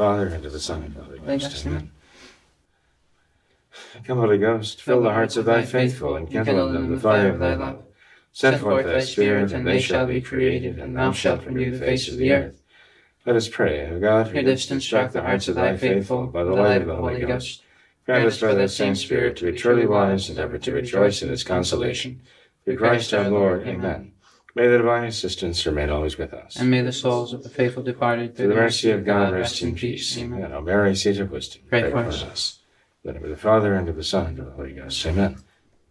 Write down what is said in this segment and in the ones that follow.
Father, and of the Son, and of the Holy Ghost. Amen. Come, Holy Ghost, fill the hearts of thy faithful, and kindle in them the fire of thy love. Send forth thy Spirit, and they shall be created, and thou shalt renew the face of the earth. Let us pray, O God, who Who didst instruct the hearts of thy faithful by the light of the Holy Ghost. Grant us by that same Spirit to be truly wise and ever to rejoice in his consolation. Through Christ our Lord. Amen. May the divine assistance remain always with us. And may the souls of the faithful departed Through the mercy of God, rest in peace. Amen. O Mary, seat of wisdom, Pray pray for for us. us. In the name of the Father, and of the Son, and of the Holy Ghost. Amen.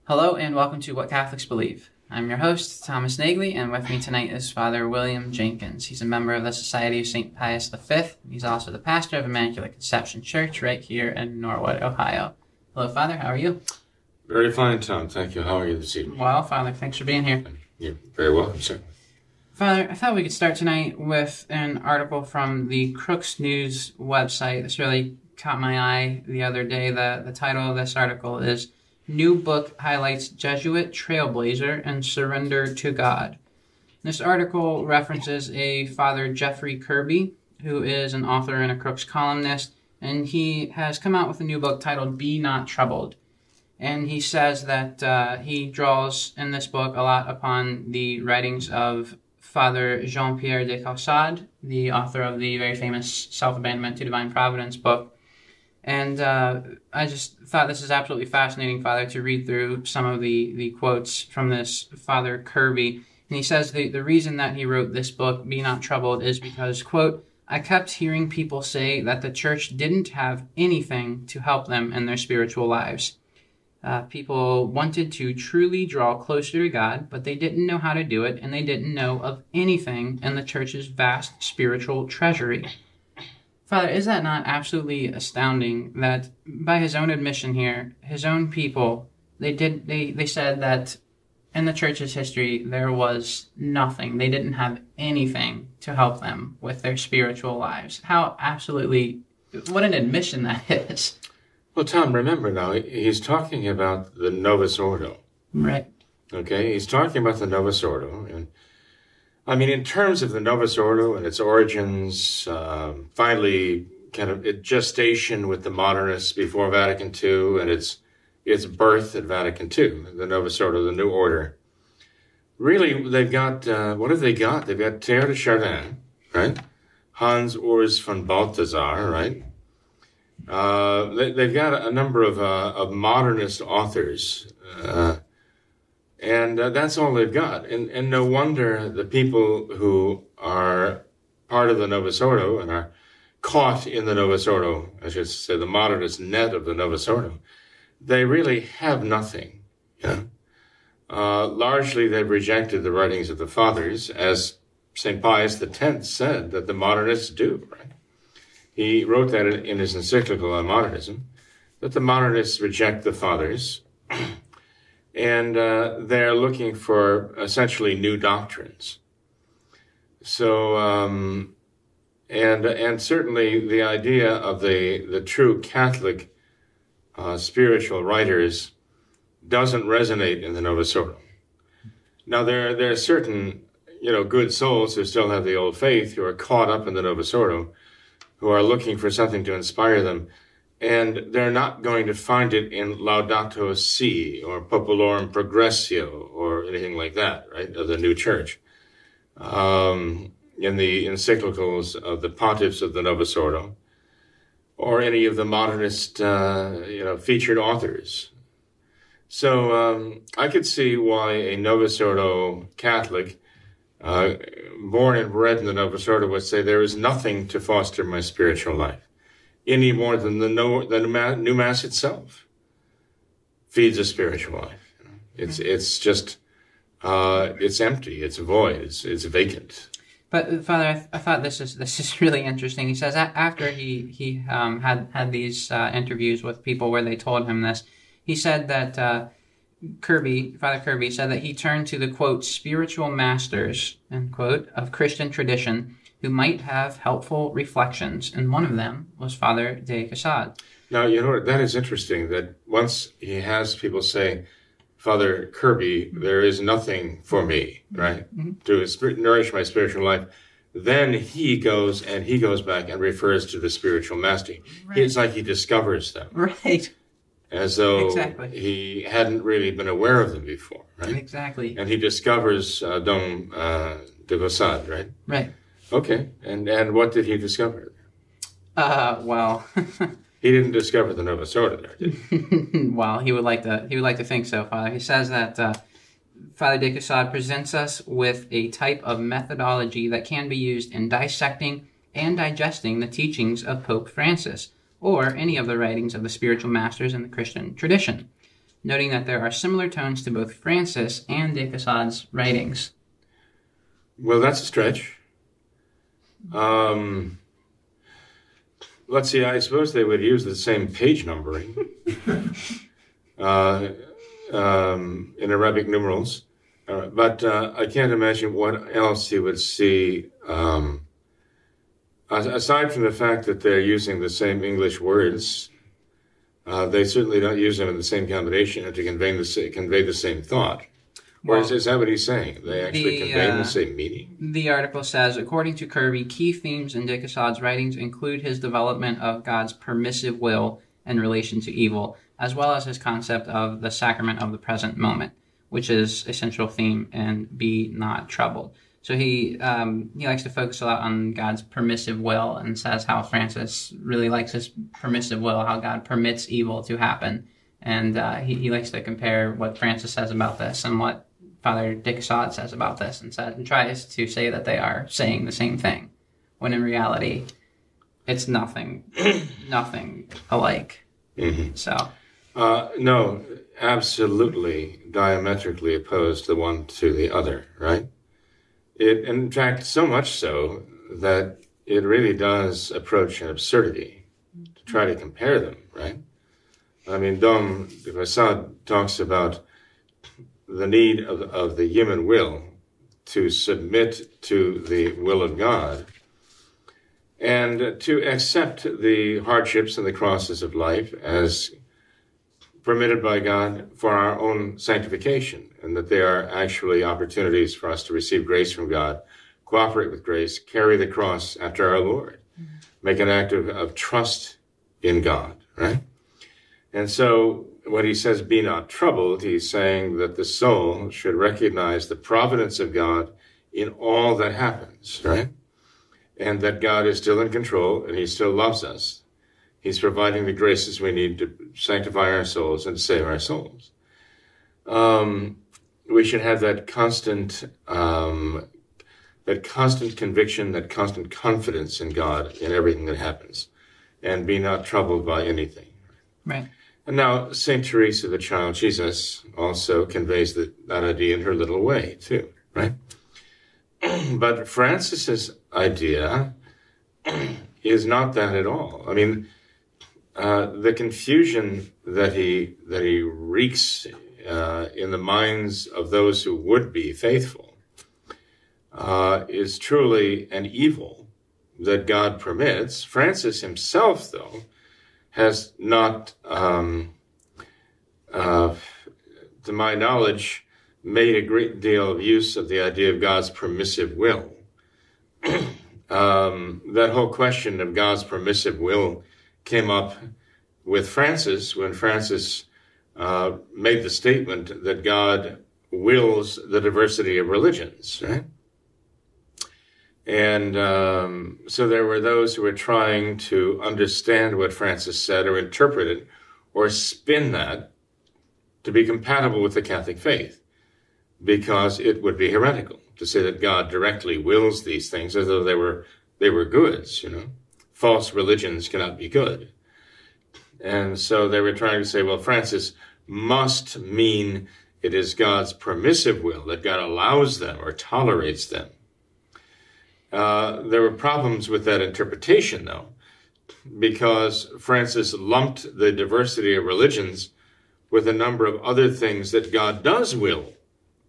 Hello and welcome to What Catholics Believe. I'm your host, Thomas Nagley, and with me tonight is Father William Jenkins. He's a member of the Society of St. Pius V. He's also the pastor of Immaculate Conception Church right here in Norwood, Ohio. Hello, Father. How are you? Very fine, Tom. Thank you. How are you this evening? Well, Father, thanks for being here. You're very welcome, sir. Father, I thought we could start tonight with an article from the Crux News website. This really caught my eye the other day. The, the title of this article is New Book Highlights Jesuit Trailblazer and Surrender to God. This article references a Father Jeffrey Kirby, who is an author and a Crux columnist, and he has come out with a new book titled Be Not Troubled. And he says that uh, he draws in this book a lot upon the writings of Father Jean Pierre de Caussade, the author of the very famous Self Abandonment to Divine Providence book. And uh, I just thought this is absolutely fascinating, Father, to read through some of the, the quotes from this Father Kirby. And he says the, the reason that he wrote this book, Be Not Troubled, is because, quote, I kept hearing people say that the church didn't have anything to help them in their spiritual lives. Uh, people wanted to truly draw closer to God, but they didn't know how to do it, and they didn't know of anything in the church's vast spiritual treasury. Father, is that not absolutely astounding that by his own admission here, his own people, they did they, they said that in the church's history there was nothing. They didn't have anything to help them with their spiritual lives. How absolutely what an admission that is. Well, Tom, remember now, he's talking about the Novus Ordo. Right. Okay, he's talking about the Novus Ordo, and I mean, in terms of the Novus Ordo and its origins, um, finally, kind of gestation with the modernists before Vatican II, and its its birth at Vatican II, the Novus Ordo, the New Order. Really, they've got uh, what have they got? They've got de Chardin, right? Hans Urs von Balthasar, right? Uh, they, they've got a number of uh, of modernist authors. Uh, and uh, that's all they've got. And, and no wonder the people who are part of the Novus Ordo and are caught in the Novus Ordo, I should say the modernist net of the Novus Ordo, they really have nothing. You know? uh, largely, they've rejected the writings of the fathers, as St. Pius X said that the modernists do. Right? He wrote that in, his encyclical on modernism, that the modernists reject the fathers and uh, they're looking for essentially new doctrines. So, um, and and certainly the idea of the the true Catholic uh, spiritual writers doesn't resonate in the Novus Ordo. Now there there are certain you know good souls who still have the old faith who are caught up in the Novus Ordo, who are looking for something to inspire them and they're not going to find it in Laudato Si or Populorum Progressio or anything like that, right, of the new church. Um, in the encyclicals of the pontiffs of the Novus Ordo, or any of the modernist, uh, you know, featured authors. So um, I could see why a Novus Ordo Catholic, uh, born and bred in the Novus Ordo, would say there is nothing to foster my spiritual life any more than the, no, the new mass itself feeds a spiritual life. It's it's just uh, it's empty, it's void, it's it's vacant. But Father, I, th- I thought this is this is really interesting. He says after he he um, had had these uh, interviews with people where they told him this, he said that uh, Kirby, Father Kirby, said that he turned to the quote spiritual masters end quote of Christian tradition who might have helpful reflections, and one of them was Father de Caussade. Now, you know, that is interesting that once he has people say, Father Kirby, there is nothing for me, mm-hmm. right, mm-hmm. to spir- nourish my spiritual life. Then he goes and he goes back and refers to the spiritual master. It's like he discovers them Right. As though Exactly. he hadn't really been aware of them before, right? Exactly. And he discovers uh, Dom uh, de Caussade, right? Right. Okay, and and what did he discover? Uh, well, He didn't discover the Novus Ordo there, did he? well, he would like to. He would like to think so, Father. He says that uh, Father de Caussade presents us with a type of methodology that can be used in dissecting and digesting the teachings of Pope Francis or any of the writings of the spiritual masters in the Christian tradition, noting that there are similar tones to both Francis and de Caussade's writings. Well, that's a stretch. Um, let's see. I suppose they would use the same page numbering uh, um, in Arabic numerals, uh, but uh, I can't imagine what else you would see. Um, aside from the fact that they're using the same English words, uh, they certainly don't use them in the same combination to convey the convey the same thought. Or is, Well, is that what he's saying? They actually the, convey uh, the same meaning. The article says, according to Kirby, key themes in de Caussade's writings include his development of God's permissive will in relation to evil, as well as his concept of the sacrament of the present moment, which is a central theme in Be Not Troubled. So he um, he likes to focus a lot on God's permissive will and says how Francis really likes his permissive will, how God permits evil to happen. And uh, he, he likes to compare what Francis says about this and what Father de Caussade says about this and says and tries to say that they are saying the same thing, when in reality, it's nothing, nothing alike. Mhm. So Uh, no, absolutely diametrically opposed the one to the other, right? It, in fact, so much so that it really does approach an absurdity to try to compare them, right? I mean, Dom de Caussade talks about the need of, of the human will to submit to the will of God and to accept the hardships and the crosses of life as permitted by God for our own sanctification, and that they are actually opportunities for us to receive grace from God, cooperate with grace, carry the cross after our Lord, mm-hmm. make an act of, of trust in God, right? And so when he says, be not troubled, he's saying that the soul should recognize the providence of God in all that happens, right? And that God is still in control and he still loves us. He's providing the graces we need to sanctify our souls and save our souls. Um, we should have that constant, um, that constant conviction, that constant confidence in God in everything that happens, and be not troubled by anything. right, And now, St. Teresa, the child Jesus, also conveys that, that idea in her little way, too, right? but Francis's idea is not that at all. I mean, uh, the confusion that he that he wreaks uh, in the minds of those who would be faithful uh, is truly an evil that God permits. Francis himself, though, has not, um, uh, to my knowledge, made a great deal of use of the idea of God's permissive will. um, that whole question of God's permissive will came up with Francis when Francis uh, made the statement that God wills the diversity of religions, right? And um, so there were those who were trying to understand what Francis said or interpret it or spin that to be compatible with the Catholic faith because it would be heretical to say that God directly wills these things as though they were they were goods, you know. False religions cannot be good. And so they were trying to say, well, Francis must mean it is God's permissive will that God allows them or tolerates them. Uh, there were problems with that interpretation, though, because Francis lumped the diversity of religions with a number of other things that God does will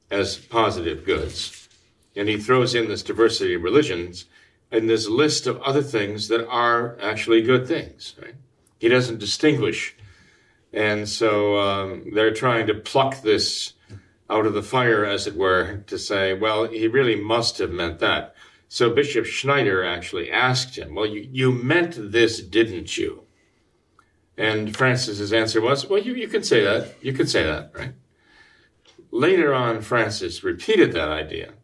as positive goods. And he throws in this diversity of religions and this list of other things that are actually good things. Right? He doesn't distinguish. And so um, they're trying to pluck this out of the fire, as it were, to say, well, he really must have meant that. So Bishop Schneider actually asked him, well, you, you meant this, didn't you? And Francis's answer was, well, you, you can say that. You can say that, right? Later on, Francis repeated that idea,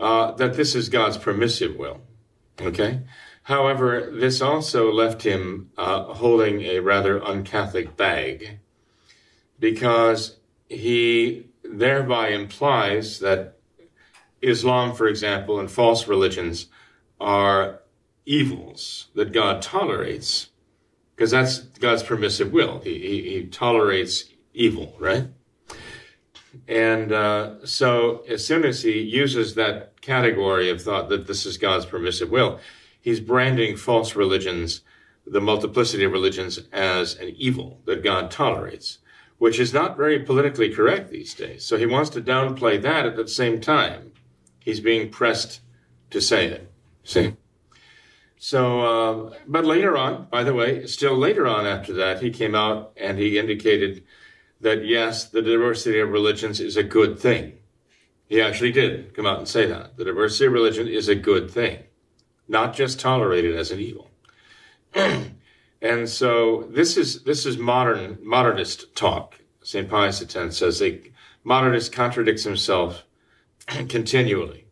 uh, that this is God's permissive will. Okay? However, this also left him uh, holding a rather un-Catholic bag because he thereby implies that Islam, for example, and false religions are evils that God tolerates because that's God's permissive will. He, he, he tolerates evil, right? And uh, so as soon as he uses that category of thought that this is God's permissive will, he's branding false religions, the multiplicity of religions, as an evil that God tolerates which is not very politically correct these days. So he wants to downplay that at the same time. He's being pressed to say it. See? So, uh, but later on, by the way, still later on after that, he came out and he indicated that yes, the diversity of religions is a good thing. He actually did come out and say that. The diversity of religion is a good thing, not just tolerated as an evil. And so this is this is modern modernist talk. St. Pius X says a modernist contradicts himself continually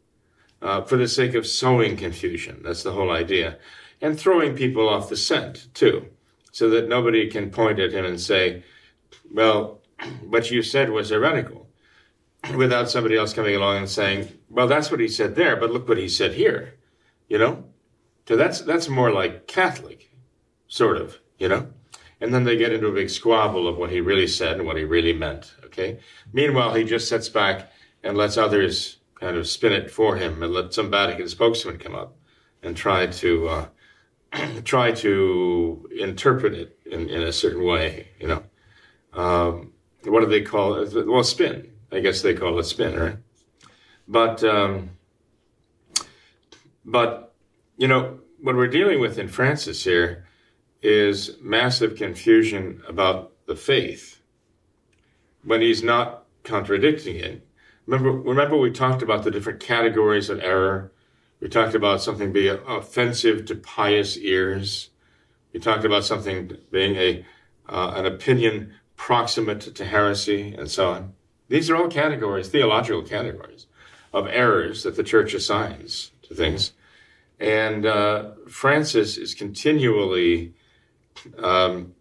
uh, for the sake of sowing confusion. That's the whole idea, and throwing people off the scent too, so that nobody can point at him and say, "Well, what you said was heretical," without somebody else coming along and saying, "Well, that's what he said there, but look what he said here," you know. So that's that's more like Catholic sort of, you know? And then they get into a big squabble of what he really said and what he really meant, okay? Meanwhile, he just sits back and lets others kind of spin it for him and let some Vatican spokesman come up and try to, uh, try to interpret it in, in a certain way, you know? Um, what do they call it? Well, spin. I guess they call it spin, right? But, um, but, you know, what we're dealing with in Francis here is massive confusion about the faith when he's not contradicting it. Remember, remember we talked about the different categories of error. We talked about something being offensive to pious ears. We talked about something being a uh, an opinion proximate to heresy and so on. These are all categories, theological categories of errors that the church assigns to things. And uh, Francis is continually um,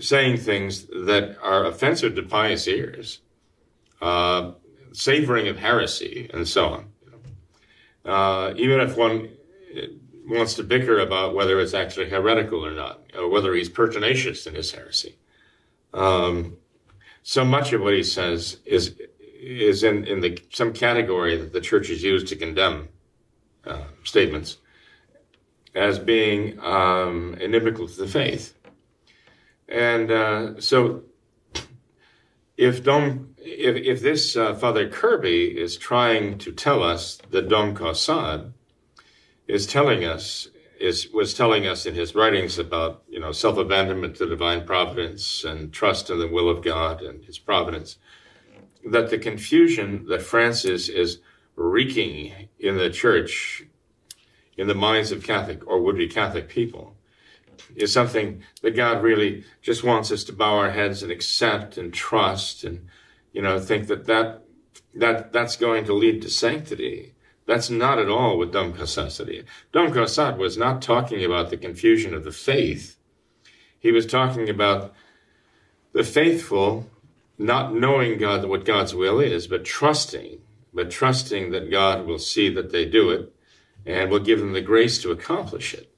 saying things that are offensive to pious ears, uh, savoring of heresy, and so on. Uh, even if one wants to bicker about whether it's actually heretical or not, or whether he's pertinacious in his heresy. Um, so much of what he says is is in, in the some category that the church has used to condemn uh, statements as being um, inimical to the faith. And uh, so, if Dom, if, if this uh, Father Kirby is trying to tell us that Dom Caussade is telling us is was telling us in his writings about you know self abandonment to divine providence and trust in the will of God and His providence, that the confusion that Francis is wreaking in the church, in the minds of Catholic or would be Catholic people, is something that God really just wants us to bow our heads and accept and trust and, you know, think that that, that that's going to lead to sanctity. That's not at all what Dom Caussade was not talking about the confusion of the faith. He was talking about the faithful not knowing God, what God's will is, but trusting, but trusting that God will see that they do it and will give them the grace to accomplish it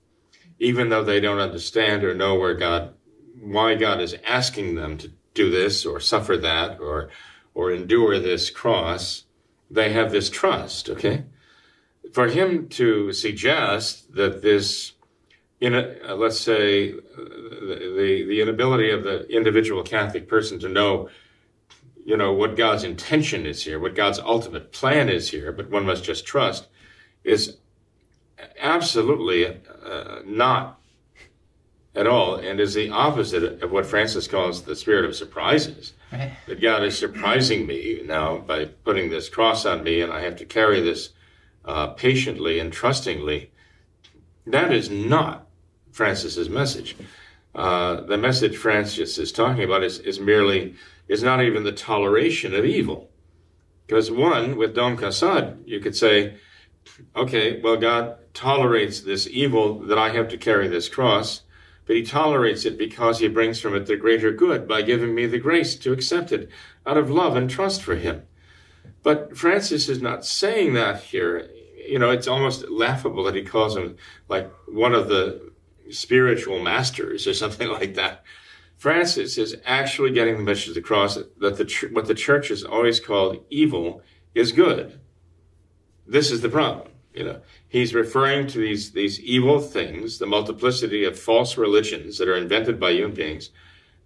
even though they don't understand or know where God, why God is asking them to do this or suffer that or, or endure this cross, they have this trust, okay? For him to suggest that this, in a, uh, let's say, uh, the, the inability of the individual Catholic person to know, you know, what God's intention is here, what God's ultimate plan is here, but one must just trust, is absolutely uh, not at all, and is the opposite of what Francis calls the spirit of surprises. Right. That God is surprising me now by putting this cross on me, and I have to carry this uh, patiently and trustingly. That is not Francis's message. Uh, the message Francis is talking about is, is merely is not even the toleration of evil. Because one, with Dom Caussade, you could say, okay, well, God tolerates this evil that I have to carry this cross but he tolerates it because he brings from it the greater good by giving me the grace to accept it out of love and trust for him. But Francis is not saying that here. You know, it's almost laughable that he calls him like one of the spiritual masters or something like that. Francis is actually getting the message across that the what the church has always called evil is good. This is the problem. You know, he's referring to these, these evil things, the multiplicity of false religions that are invented by human beings,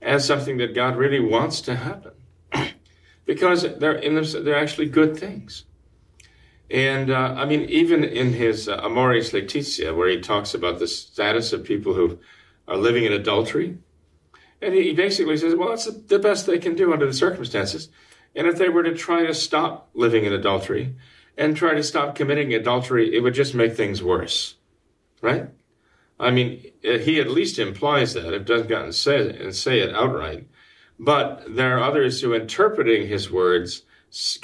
as something that God really wants to happen. because they're, in they're actually good things. And uh, I mean, even in his uh, Amoris Laetitia, where he talks about the status of people who are living in adultery, and he basically says, well, that's the best they can do under the circumstances. And if they were to try to stop living in adultery, and try to stop committing adultery, it would just make things worse. Right? I mean, he at least implies that. It doesn't say and say it outright. But there are others who, interpreting his words,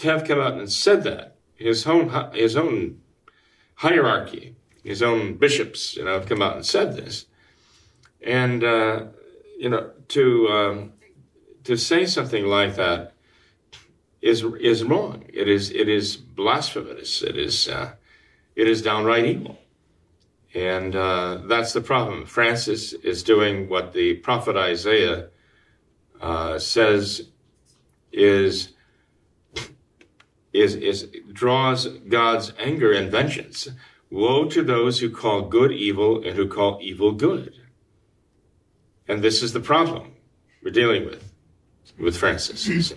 have come out and said that. His own, his own hierarchy, his own bishops, you know, have come out and said this. And, uh, you know, to, um, to say something like that is is wrong. It is it is blasphemous. It is uh, it is downright evil, and uh, that's the problem. Francis is doing what the prophet Isaiah uh, says is is is draws God's anger and vengeance. Woe to those who call good evil and who call evil good. And this is the problem we're dealing with with Francis.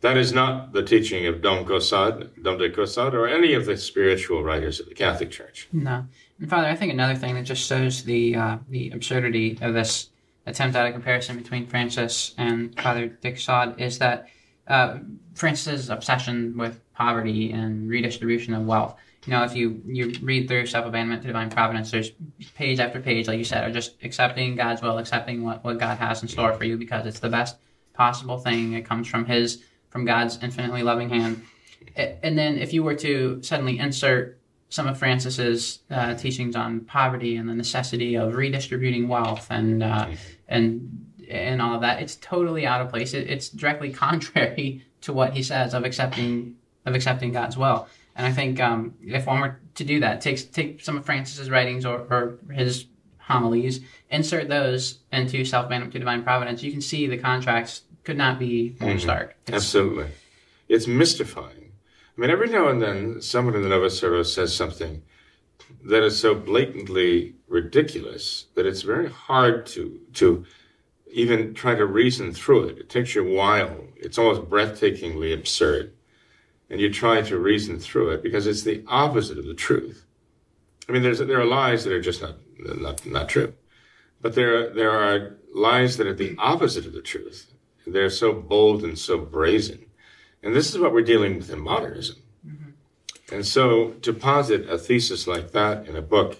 That is not the teaching of Dom Caussade, Dom de Caussade, or any of the spiritual writers of the Catholic Church. No. And Father, I think another thing that just shows the uh, the absurdity of this attempt at a comparison between Francis and Father de Caussade is that uh, Francis's obsession with poverty and redistribution of wealth. You know, if you, you read through Self Abandonment to Divine Providence, there's page after page, like you said, are just accepting God's will, accepting what, what God has in store for you because it's the best possible thing. It comes from His from God's infinitely loving hand. And then if you were to suddenly insert some of Francis's uh, teachings on poverty and the necessity of redistributing wealth and uh, and and all of that, it's totally out of place. It, it's directly contrary to what he says of accepting of accepting God's will. And I think um, if one were to do that, take take some of Francis's writings or, or his homilies, insert those into Self Abandonment to Divine Providence, you can see the contracts could not be more mm-hmm. stark. It's, Absolutely. It's mystifying. I mean, every now and then someone in the Novus Ordo says something that is so blatantly ridiculous that it's very hard to, to even try to reason through it. It takes you a while. It's almost breathtakingly absurd. And you try to reason through it because it's the opposite of the truth. I mean, there's, there are lies that are just not, not, not true. But there, there are lies that are the opposite of the truth. They're so bold and so brazen. And this is what we're dealing with in modernism. Mm-hmm. And so to posit a thesis like that in a book,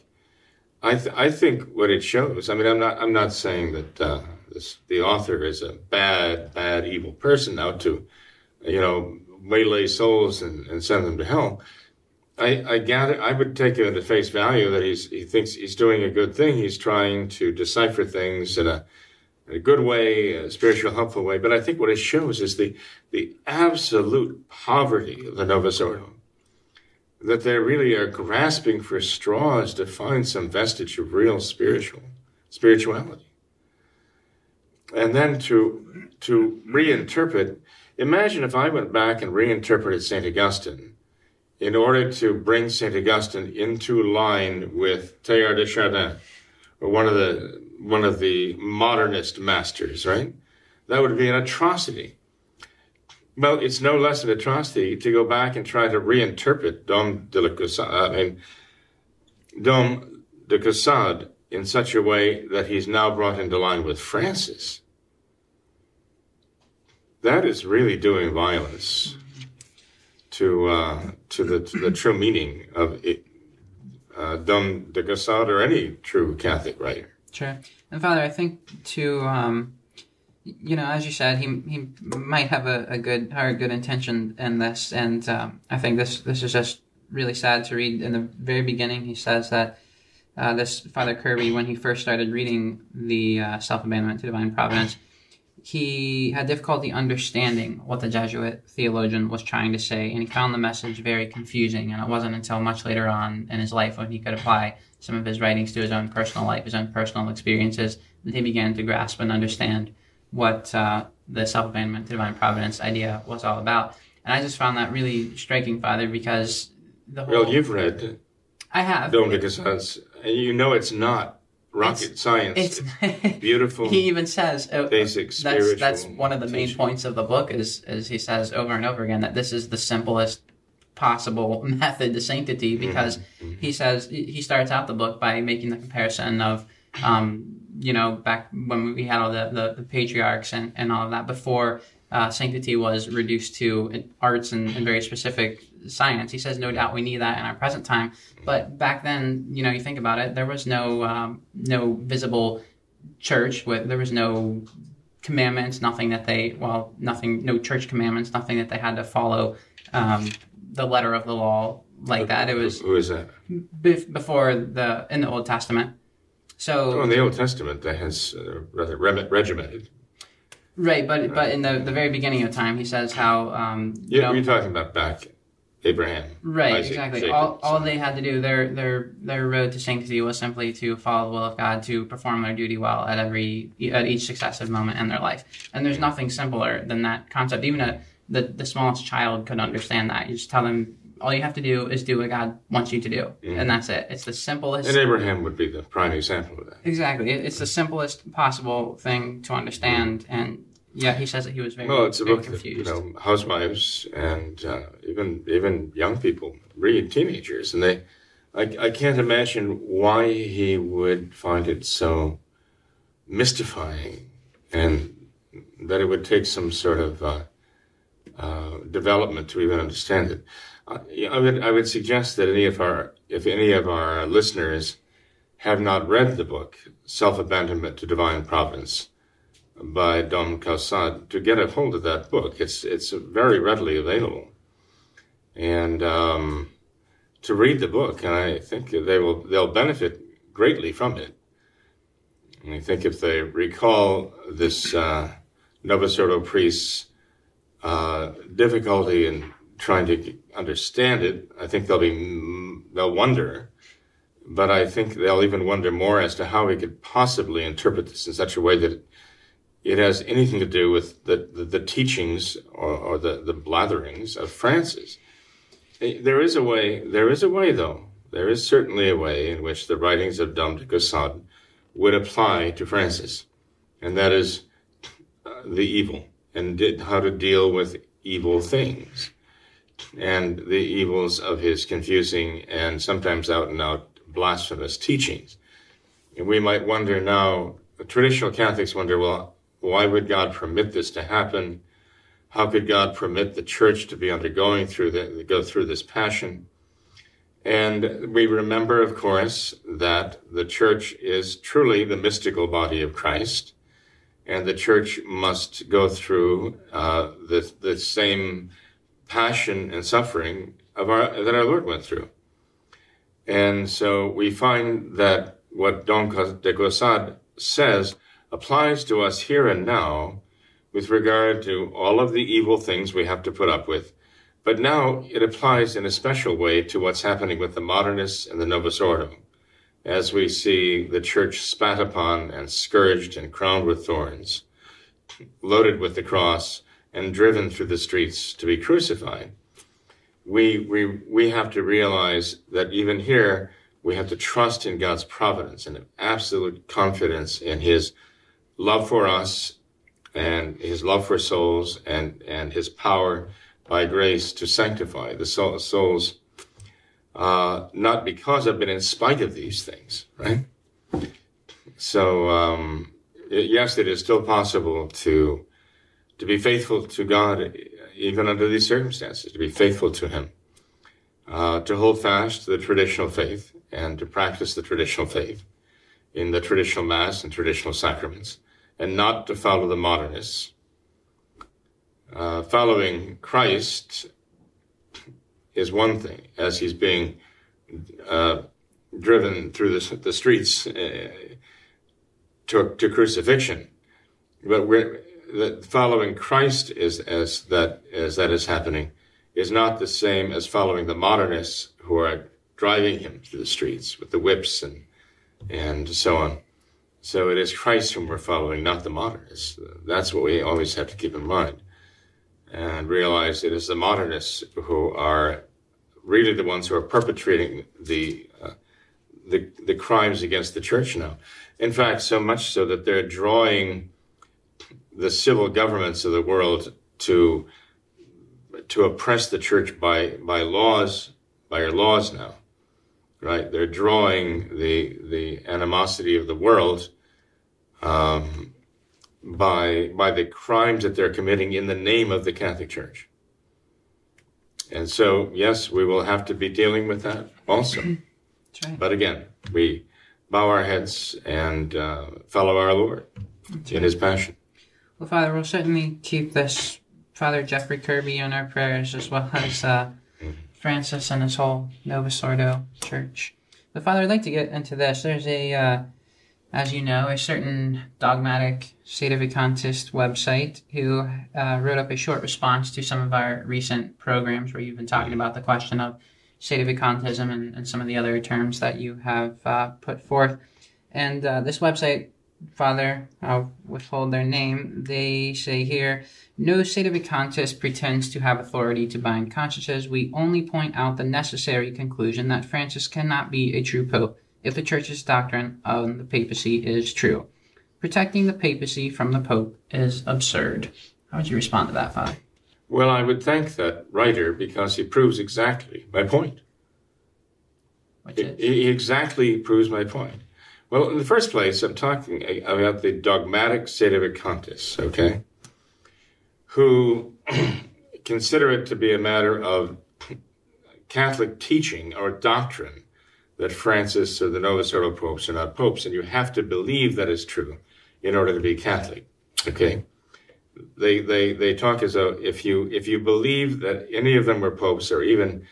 I, th- I think what it shows, I mean, I'm not, I'm not saying that uh, this, the author is a bad, bad, evil person out to, you know, waylay souls and, and send them to hell. I, I gather, I would take it at face value that he's, he thinks he's doing a good thing. He's trying to decipher things in a, in a good way, a spiritual, helpful way. But I think what it shows is the, the absolute poverty of the Novus Ordo. That they really are grasping for straws to find some vestige of real spiritual spirituality. And then to, to reinterpret, imagine if I went back and reinterpreted St. Augustine in order to bring St. Augustine into line with Teilhard de Chardin, or one of the one of the modernist masters, right? That would be an atrocity. Well, it's no less an atrocity to go back and try to reinterpret Dom de la Caussade, I mean, Dom de in such a way that he's now brought into line with Francis. That is really doing violence to uh, to the to the true meaning of it, uh, Dom de Caussade or any true Catholic writer. Sure. And Father, I think to um, you know, as you said, he he might have a, a good or a good intention in this, and um, I think this this is just really sad to read. In the very beginning, he says that uh, this Father Kirby, when he first started reading the uh, Self Abandonment to Divine Providence, he had difficulty understanding what the Jesuit theologian was trying to say, and he found the message very confusing. And it wasn't until much later on in his life when he could apply some of his writings to his own personal life, his own personal experiences, that he began to grasp and understand what uh, the self abandonment to divine providence idea was all about. And I just found that really striking, Father, because the whole. Well, you've read I have. Dom de Caussade's, and you know it's not rocket It's- science. It's beautiful, he even says uh, basic that's spiritual. that's one of the main points of the book is is he says over and over again that this is the simplest possible method to sanctity Mm-hmm. because he says he starts out the book by making the comparison of um, you know back when we had all the, the, the patriarchs and, and all of that before uh, sanctity was reduced to arts and, and very specific science he says no doubt we need that in our present time but back then you know you think about it there was no um, no visible church with there was no commandments nothing that they well nothing no church commandments nothing that they had to follow um, the letter of the law like that it was Who is that? before the in the old testament so Oh, in the Old Testament, that has uh, rather regimented. right but but in the, the very beginning of time he says how um, you Yeah, know, you're talking about back Abraham. Right, Isaac, exactly. Jacob, all, all so- they had to do, their their their road to sanctity was simply to follow the will of God, to perform their duty well at every at each successive moment in their life. And there's nothing simpler than that concept. Even a the, the smallest child could understand that. You just tell them all you have to do is do what God wants you to do, and that's it. It's the simplest. And Abraham would be the prime example of that. exactly, It- it's the simplest possible thing to understand. And yeah, he says that he was very, Well, it's a very book that you know housewives and uh, even even young people read, teenagers, and they. I, I can't imagine why he would find it so mystifying, and that it would take some sort of uh, uh, development to even understand it. Yeah, I would I would suggest that any of our if any of our listeners have not read the book Self Abandonment to Divine Providence by Dom Caussade to get a hold of that book. It's it's very readily available, and um, to read the book, and I think they will they'll benefit greatly from it. And I think if they recall this uh, Novus Ordo priest's uh, difficulty in trying to understand it, I think they'll be they'll wonder. But I think they'll even wonder more as to how we could possibly interpret this in such a way that it has anything to do with the, the, the teachings or, or the, the blatherings of Francis. Eh, There is a way, there is a way though. There is certainly a way in which the writings of Dom de Caussade would apply to Francis. And that is uh, the evil and did, how to deal with evil things and the evils of his confusing and sometimes out and out blasphemous teachings. And we might wonder now, traditional Catholics wonder, well, why would God permit this to happen? How could God permit the church to be undergoing through the, go through this passion? And we remember, of course, that the church is truly the mystical body of Christ, and the church must go through uh, the, the same passion and suffering of our, that our Lord went through. And so we find that what Dom de Caussade says applies to us here and now with regard to all of the evil things we have to put up with. But now it applies in a special way to what's happening with the modernists and the Novus Ordo, as we see the church spat upon and scourged and crowned with thorns, loaded with the cross, and driven through the streets to be crucified. we, we, we have to realize that even here, we have to trust in God's providence and have absolute confidence in His love for us and His love for souls and, and His power by grace to sanctify the soul, souls, uh, not because of, but in spite of these things, right? So, um, yes, it is still possible to, to be faithful to God even under these circumstances, to be faithful to Him, uh, to hold fast to the traditional faith and to practice the traditional faith in the traditional Mass and traditional sacraments, and not to follow the modernists. Uh, following Christ is one thing, as he's being uh, driven through the, the streets uh, to, to crucifixion. But following Christ is as that as that is happening is not the same as following the modernists who are driving him through the streets with the whips and and so on. So it is Christ whom we're following, not the modernists. That's what we always have to keep in mind, and realize it is the modernists who are really the ones who are perpetrating the uh, the the crimes against the church now. In fact, so much so that they're drawing the civil governments of the world to to oppress the church by by laws by our laws now right they're drawing the the animosity of the world um, by by the crimes that they're committing in the name of the catholic church and so yes we will have to be dealing with that also right. but again we bow our heads and uh, follow our lord That's in right. his passion well, Father, we'll certainly keep this Father Jeffrey Kirby on our prayers as well as uh, Francis and his whole Novus Ordo church. But Father, I'd like to get into this. There's a, uh, as you know, a certain dogmatic State of sedevacantist website who uh, wrote up a short response to some of our recent programs where you've been talking about the question of state sedevacantism and, and some of the other terms that you have uh, put forth. And uh, this website Father, I'll withhold their name. They say here, no sedevacantist pretends to have authority to bind consciences. We only point out the necessary conclusion that Francis cannot be a true pope if the Church's doctrine of the papacy is true. Protecting the papacy from the pope is absurd. How would you respond to that, Father? Well, I would thank that writer because he proves exactly my point. Which is? He exactly proves my point. Well, in the first place, I'm talking about the dogmatic sedevacantists, okay, who consider it to be a matter of Catholic teaching or doctrine that Francis or the Novus Ordo popes are not popes, and you have to believe that is true in order to be Catholic. Okay, they they they talk as though if you if you believe that any of them were popes, or even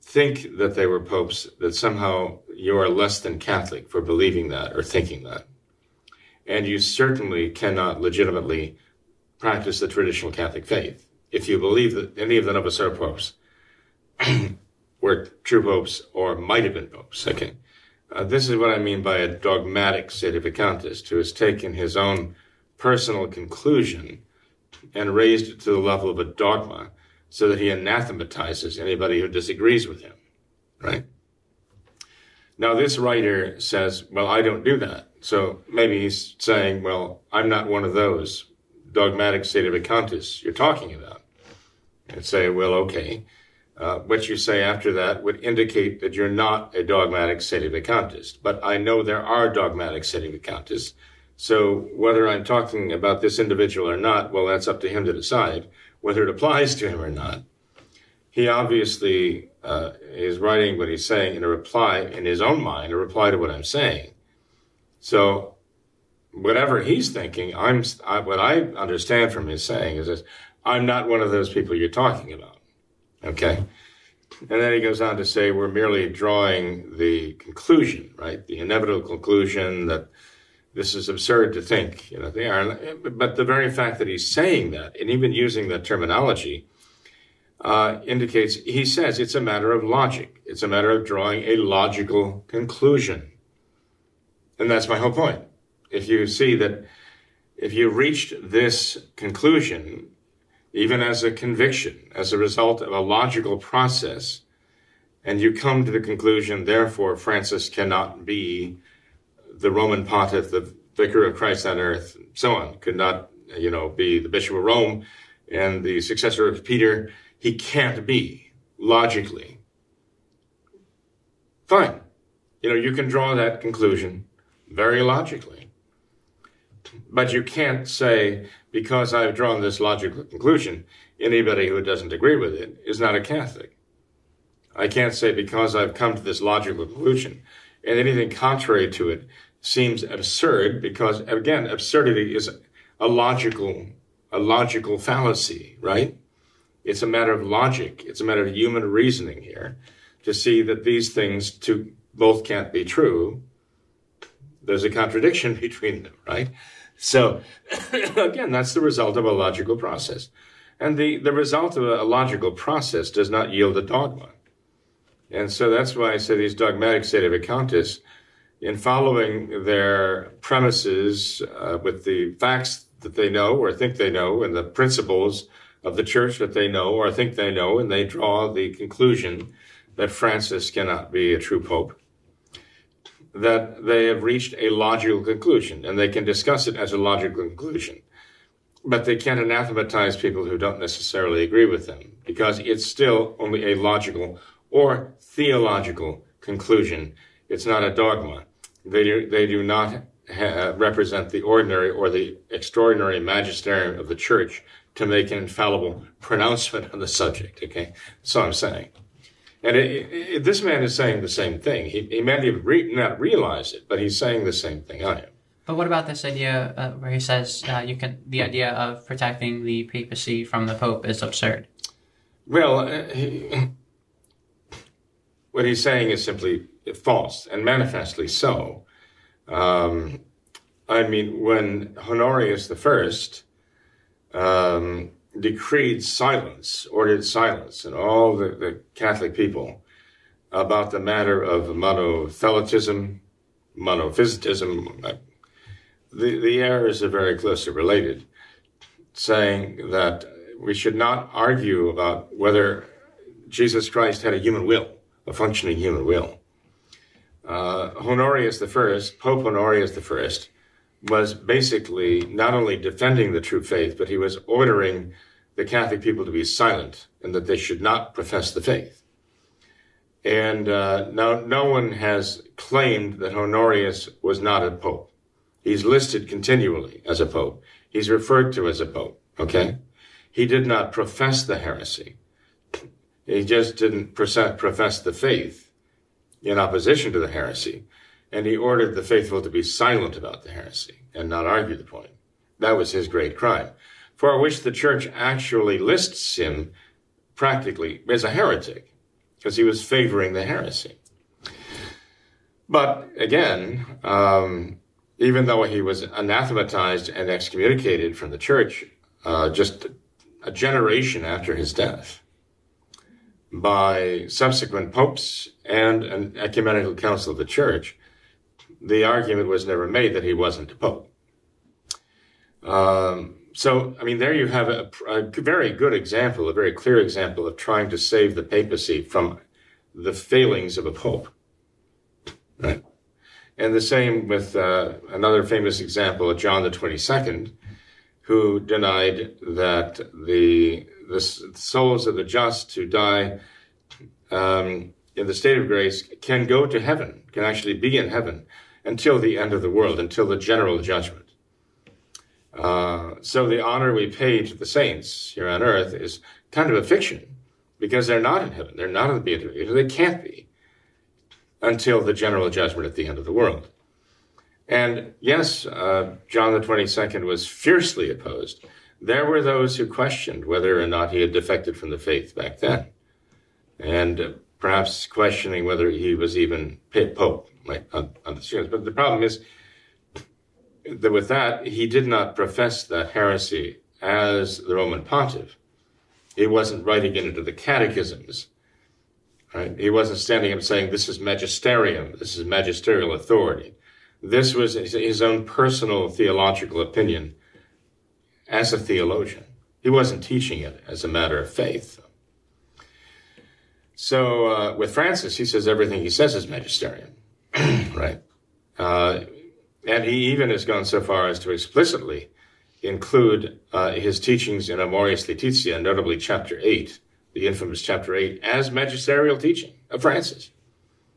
think that they were popes, that somehow you are less than Catholic for believing that or thinking that. And you certainly cannot legitimately practice the traditional Catholic faith if you believe that any of the Novus popes were true popes or might have been popes. Okay. Uh, this is what I mean by a dogmatic sedevacantist who has taken his own personal conclusion and raised it to the level of a dogma so that he anathematizes anybody who disagrees with him, right? Now, this writer says, well, I don't do that. So maybe he's saying, well, I'm not one of those dogmatic state of sedevacantists you're talking about. And say, well, okay. Uh, what you say after that would indicate that you're not a dogmatic state of sedevacantist. But I know there are dogmatic state of sedevacantists. So whether I'm talking about this individual or not, well, that's up to him to decide whether it applies to him or not. He obviously uh, is writing what he's saying in a reply, in his own mind, a reply to what I'm saying. So, whatever he's thinking, I'm I, what I understand from his saying is this: I'm not one of those people you're talking about. Okay. And then he goes on to say we're merely drawing the conclusion, right? The inevitable conclusion that this is absurd to think, you know, they are. But the very fact that he's saying that and even using that terminology uh, indicates he says it's a matter of logic. It's a matter of drawing a logical conclusion. And that's my whole point. If you see that, if you reached this conclusion, even as a conviction, as a result of a logical process, and you come to the conclusion, therefore, Francis cannot be the Roman pontiff, the vicar of Christ on earth, so on, could not, you know, be the Bishop of Rome and the successor of Peter. He can't be logically. Fine. You know, you can draw that conclusion very logically. But you can't say, because I've drawn this logical conclusion, anybody who doesn't agree with it is not a Catholic. I can't say, because I've come to this logical conclusion, and anything contrary to it seems absurd, because again, absurdity is a logical, a logical fallacy, right? It's a matter of logic. It's a matter of human reasoning here to see that these things to both can't be true. There's a contradiction between them, right? So again, that's the result of a logical process. And the, the result of a logical process does not yield a dogma. And so that's why I say these dogmatic sedevacantists, in following their premises uh, with the facts that they know or think they know and the principles of the church that they know or think they know, and they draw the conclusion that Francis cannot be a true pope, that they have reached a logical conclusion and they can discuss it as a logical conclusion. But they can't anathematize people who don't necessarily agree with them because it's still only a logical or theological conclusion. It's not a dogma. They do, they do not ha- represent the ordinary or the extraordinary magisterium of the church to make an infallible pronouncement on the subject. Okay, that's I'm saying. And it, it, this man is saying the same thing. He, he may re- not realize it, but he's saying the same thing I am. But what about this idea uh, where he says uh, you can the idea of protecting the papacy from the pope is absurd? Well, uh, he, what he's saying is simply false and manifestly so. Um, I mean, when Honorius the First um, decreed silence, ordered silence, and all the, the Catholic people about the matter of monothelitism, monophysitism. The, the errors are very closely related, saying that we should not argue about whether Jesus Christ had a human will, a functioning human will. Uh, Honorius I, Pope Honorius I, was basically not only defending the true faith, but he was ordering the Catholic people to be silent and that they should not profess the faith. And uh, now, no one has claimed that Honorius was not a pope. He's listed continually as a pope. He's referred to as a pope. Okay, he did not profess the heresy. He just didn't profess the faith in opposition to the heresy, and he ordered the faithful to be silent about the heresy and not argue the point. That was his great crime for which the church actually lists him practically as a heretic because he was favoring the heresy. But again, um, even though he was anathematized and excommunicated from the church uh, just a generation after his death by subsequent popes and an ecumenical council of the church, the argument was never made that he wasn't a pope. Um, so, I mean, there you have a, a, very good example, a very clear example of trying to save the papacy from the failings of a pope. Right? And the same with uh, another famous example of John the 22nd, who denied that the, the souls of the just who die um, in the state of grace can go to heaven, can actually be in heaven until the end of the world, until the general judgment. Uh, so the honor we pay to the saints here on earth is kind of a fiction because they're not in heaven. They're not in the beatitude. They can't be until the general judgment at the end of the world. And yes, uh, John the 22nd was fiercely opposed. There were those who questioned whether or not he had defected from the faith back then. And uh, perhaps questioning whether he was even Pope, on, on the But the problem is, that with that, he did not profess that heresy as the Roman pontiff. He wasn't writing it into the catechisms. Right? He wasn't standing up saying, this is magisterium, this is magisterial authority. This was his own personal theological opinion as a theologian. He wasn't teaching it as a matter of faith. So uh, with Francis, he says everything he says is magisterium, right? Uh, and he even has gone so far as to explicitly include uh, his teachings in Amoris Laetitia, notably chapter 8, the infamous chapter 8, as magisterial teaching of Francis.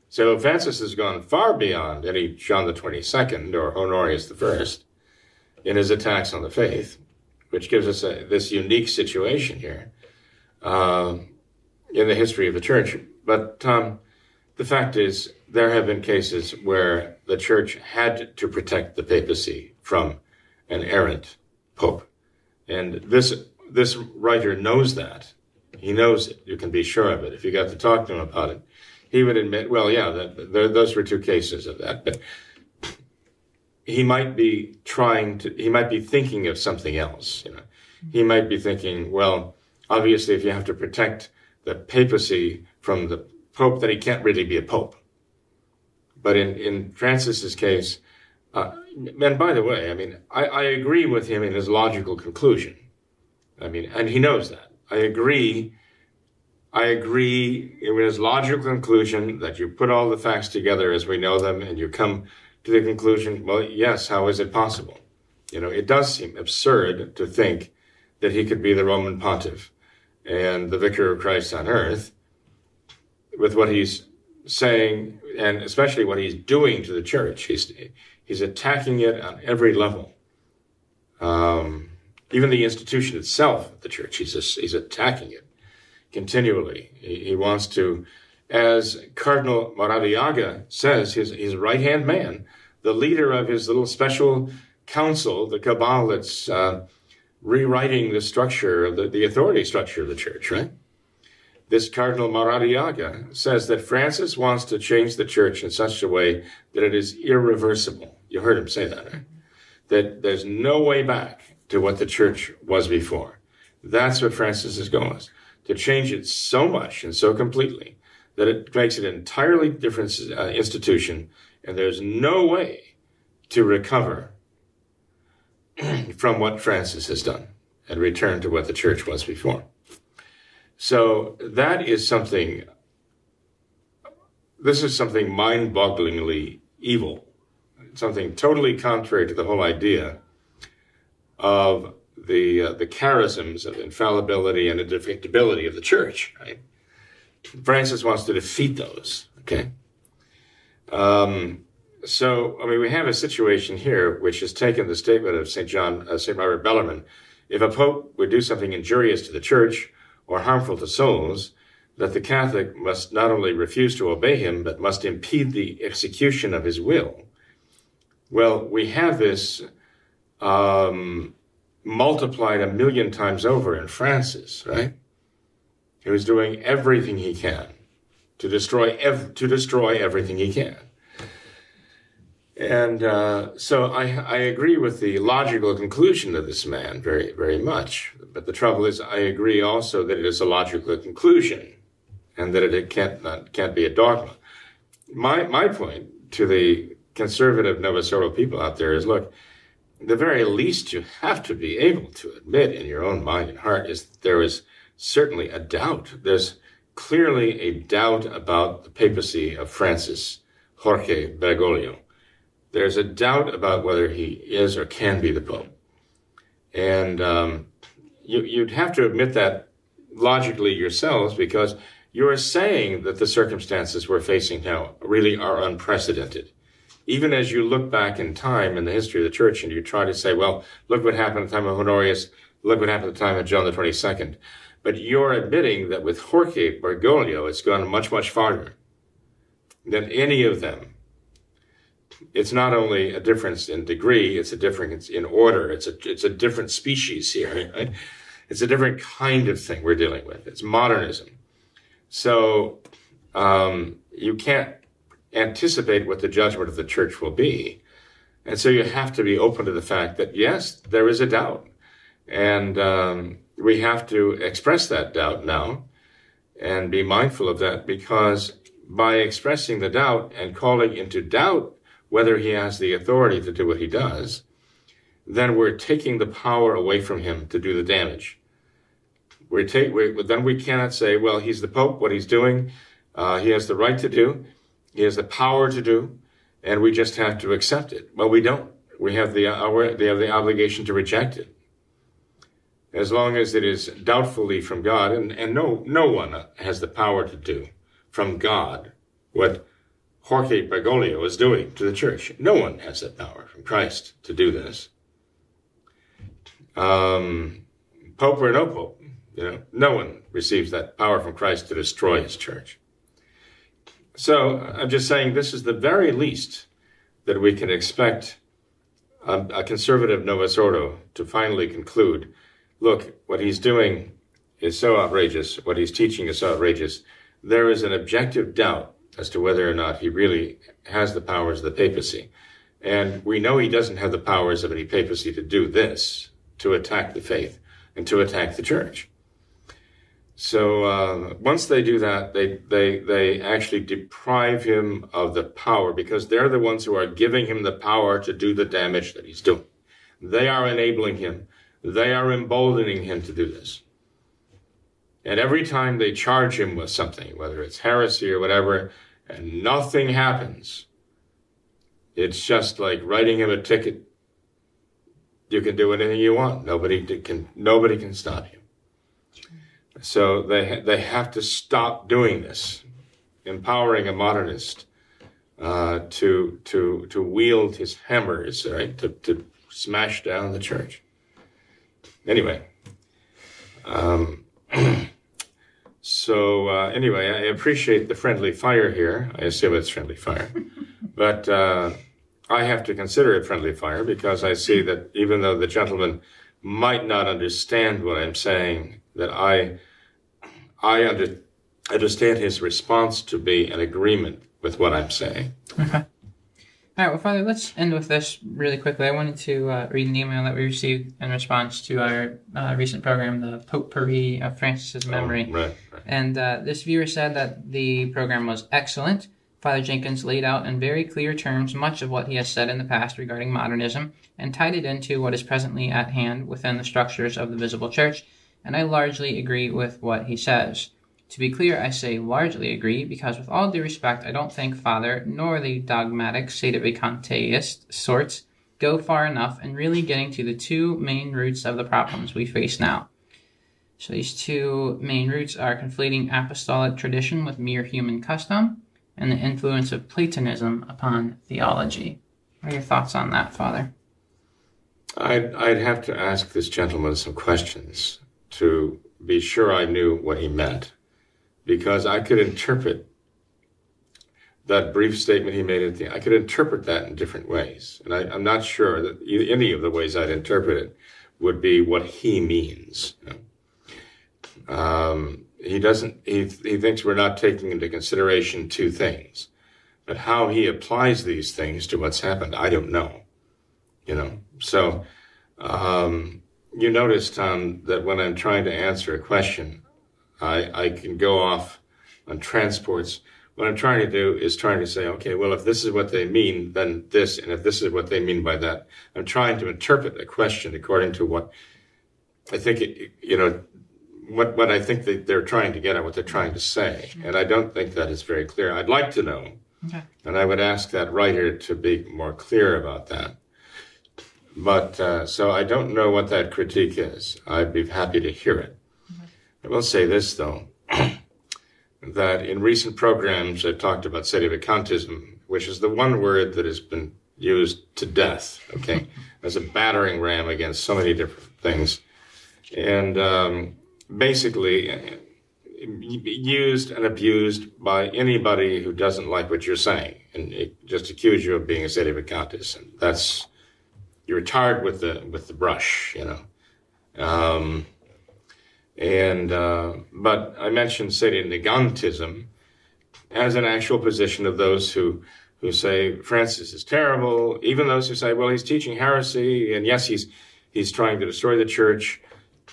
So Francis has gone far beyond any John the 22nd or Honorius the First in his attacks on the faith, which gives us a, this unique situation here uh, in the history of the church. But um, the fact is, there have been cases where the church had to protect the papacy from an errant pope. And this, this writer knows that. He knows it. You can be sure of it. If you got to talk to him about it, he would admit, well, yeah, that, those were two cases of that. But he might be trying to, he might be thinking of something else. You know, he might be thinking, well, obviously, if you have to protect the papacy from the pope, then he can't really be a pope. But in, in Francis's case, uh, and by the way, I mean, I, I agree with him in his logical conclusion. I mean, and he knows that. I agree. I agree in his logical conclusion that you put all the facts together as we know them and you come to the conclusion, well, yes, how is it possible? You know, it does seem absurd to think that he could be the Roman pontiff and the vicar of Christ on earth with what he's saying and especially what he's doing to the church. He's, he's attacking it on every level. Um, even the institution itself, the church, he's, just, he's attacking it continually. He, he, wants to, as Cardinal Maradiaga says, his, his right hand man, the leader of his little special council, the cabal that's uh, rewriting the structure the, the authority structure of the church, right? This Cardinal Maradiaga says that Francis wants to change the church in such a way that it is irreversible. You heard him say that, right? That there's no way back to what the church was before. That's what Francis going with. To change it so much and so completely that it makes it an entirely different uh, institution and there's no way to recover from what Francis has done and return to what the church was before. So that is something, this is something mind bogglingly evil, something totally contrary to the whole idea of the, uh, the charisms of infallibility and indefectibility of the church, right? Francis wants to defeat those, okay? Um, so, I mean, we have a situation here which has taken the statement of St. John, uh, St. Robert Bellarmine. If a pope would do something injurious to the church, or harmful to souls, that the Catholic must not only refuse to obey him, but must impede the execution of his will. Well, we have this um, multiplied a million times over in Francis, right? He was doing everything he can to destroy ev- to destroy everything he can. And uh, so I, I agree with the logical conclusion of this man very, very much. But the trouble is, I agree also that it is a logical conclusion and that it can't, not, can't be a dogma. My, my point to the conservative Novus people out there is look, the very least you have to be able to admit in your own mind and heart is that there is certainly a doubt. There's clearly a doubt about the papacy of Francis Jorge Bergoglio there's a doubt about whether he is or can be the Pope. And um, you, would have to admit that logically yourselves because you are saying that the circumstances we're facing now really are unprecedented. Even as you look back in time in the history of the church and you try to say, well, look what happened at the time of Honorius, look what happened at the time of John the 22nd. But you're admitting that with Jorge Bergoglio, it's gone much, much farther than any of them it's not only a difference in degree, it's a difference in order. It's a, it's a different species here, right? It's a different kind of thing we're dealing with. It's modernism. So, um, you can't anticipate what the judgment of the church will be. And so you have to be open to the fact that yes, there is a doubt. And, um, we have to express that doubt now and be mindful of that because by expressing the doubt and calling into doubt whether he has the authority to do what he does, then we're taking the power away from him to do the damage. We're take, we, then we cannot say, well, he's the Pope, what he's doing, uh, he has the right to do, he has the power to do, and we just have to accept it. Well, we don't. We have the, uh, we have the obligation to reject it. As long as it is doubtfully from God, and, and no, no one has the power to do from God what Jorge Bergoglio is doing to the church. No one has that power from Christ to do this. Um, Pope or no Pope, you know, no one receives that power from Christ to destroy his church. So I'm just saying this is the very least that we can expect a, a conservative Novus Ordo to finally conclude, look, what he's doing is so outrageous, what he's teaching is so outrageous, there is an objective doubt as to whether or not he really has the powers of the papacy. And we know he doesn't have the powers of any papacy to do this, to attack the faith and to attack the church. So uh, once they do that, they, they, they actually deprive him of the power because they're the ones who are giving him the power to do the damage that he's doing. They are enabling him. They are emboldening him to do this. And every time they charge him with something, whether it's heresy or whatever, and nothing happens. It's just like writing him a ticket. You can do anything you want. Nobody can. Nobody can stop you. So they they have to stop doing this, empowering a modernist uh, to to to wield his hammers, right? To to smash down the church. Anyway. Um, So uh, anyway, I appreciate the friendly fire here. I assume it's friendly fire, but uh, I have to consider it friendly fire because I see that even though the gentleman might not understand what I'm saying, that I I under, understand his response to be an agreement with what I'm saying. Okay. All right, well, Father, let's end with this really quickly. I wanted to uh, read an email that we received in response to our uh, recent program, the Potpourri of Francis's oh, Memory. Oh, right, right. And uh, this viewer said that the program was excellent. Father Jenkins laid out in very clear terms much of what he has said in the past regarding modernism and tied it into what is presently at hand within the structures of the visible church, and I largely agree with what he says. To be clear, I say largely agree, because with all due respect, I don't think Father nor the dogmatic sedevacantist sorts go far enough in really getting to the two main roots of the problems we face now. So these two main roots are conflating apostolic tradition with mere human custom and the influence of Platonism upon theology. What are your thoughts on that, Father? I'd, I'd have to ask this gentleman some questions to be sure I knew what he meant because I could interpret that brief statement he made at the end. I could interpret that in different ways. And I, am not sure that any of the ways I'd interpret it would be what he means. Um, he doesn't, he, he thinks we're not taking into consideration two things. But how he applies these things to what's happened, I don't know. You know, so um, you notice, Tom, that when I'm trying to answer a question, I, I can go off on transports. What I'm trying to do is trying to say, okay, well, if this is what they mean, then this, and if this is what they mean by that, I'm trying to interpret a question according to what I think, it, you know, what, what I think that they're trying to get at, what they're trying to say. And I don't think that is very clear. I'd like to know. Okay. And I would ask that writer to be more clear about that. But uh, so I don't know what that critique is. I'd be happy to hear it. I will say this, though, that in recent programs I've talked about sedevacantism, which is the one word that has been used to death, okay, as a battering ram against so many different things. And um, basically, uh, used and abused by anybody who doesn't like what you're saying and just accuse you of being a sedevacantist. And that's, you're tarred with the, with the brush, you know. Um, and uh, but I mentioned sedevacantism as an actual position of those who who say Francis is terrible, even those who say, well, he's teaching heresy, and yes, he's he's trying to destroy the church,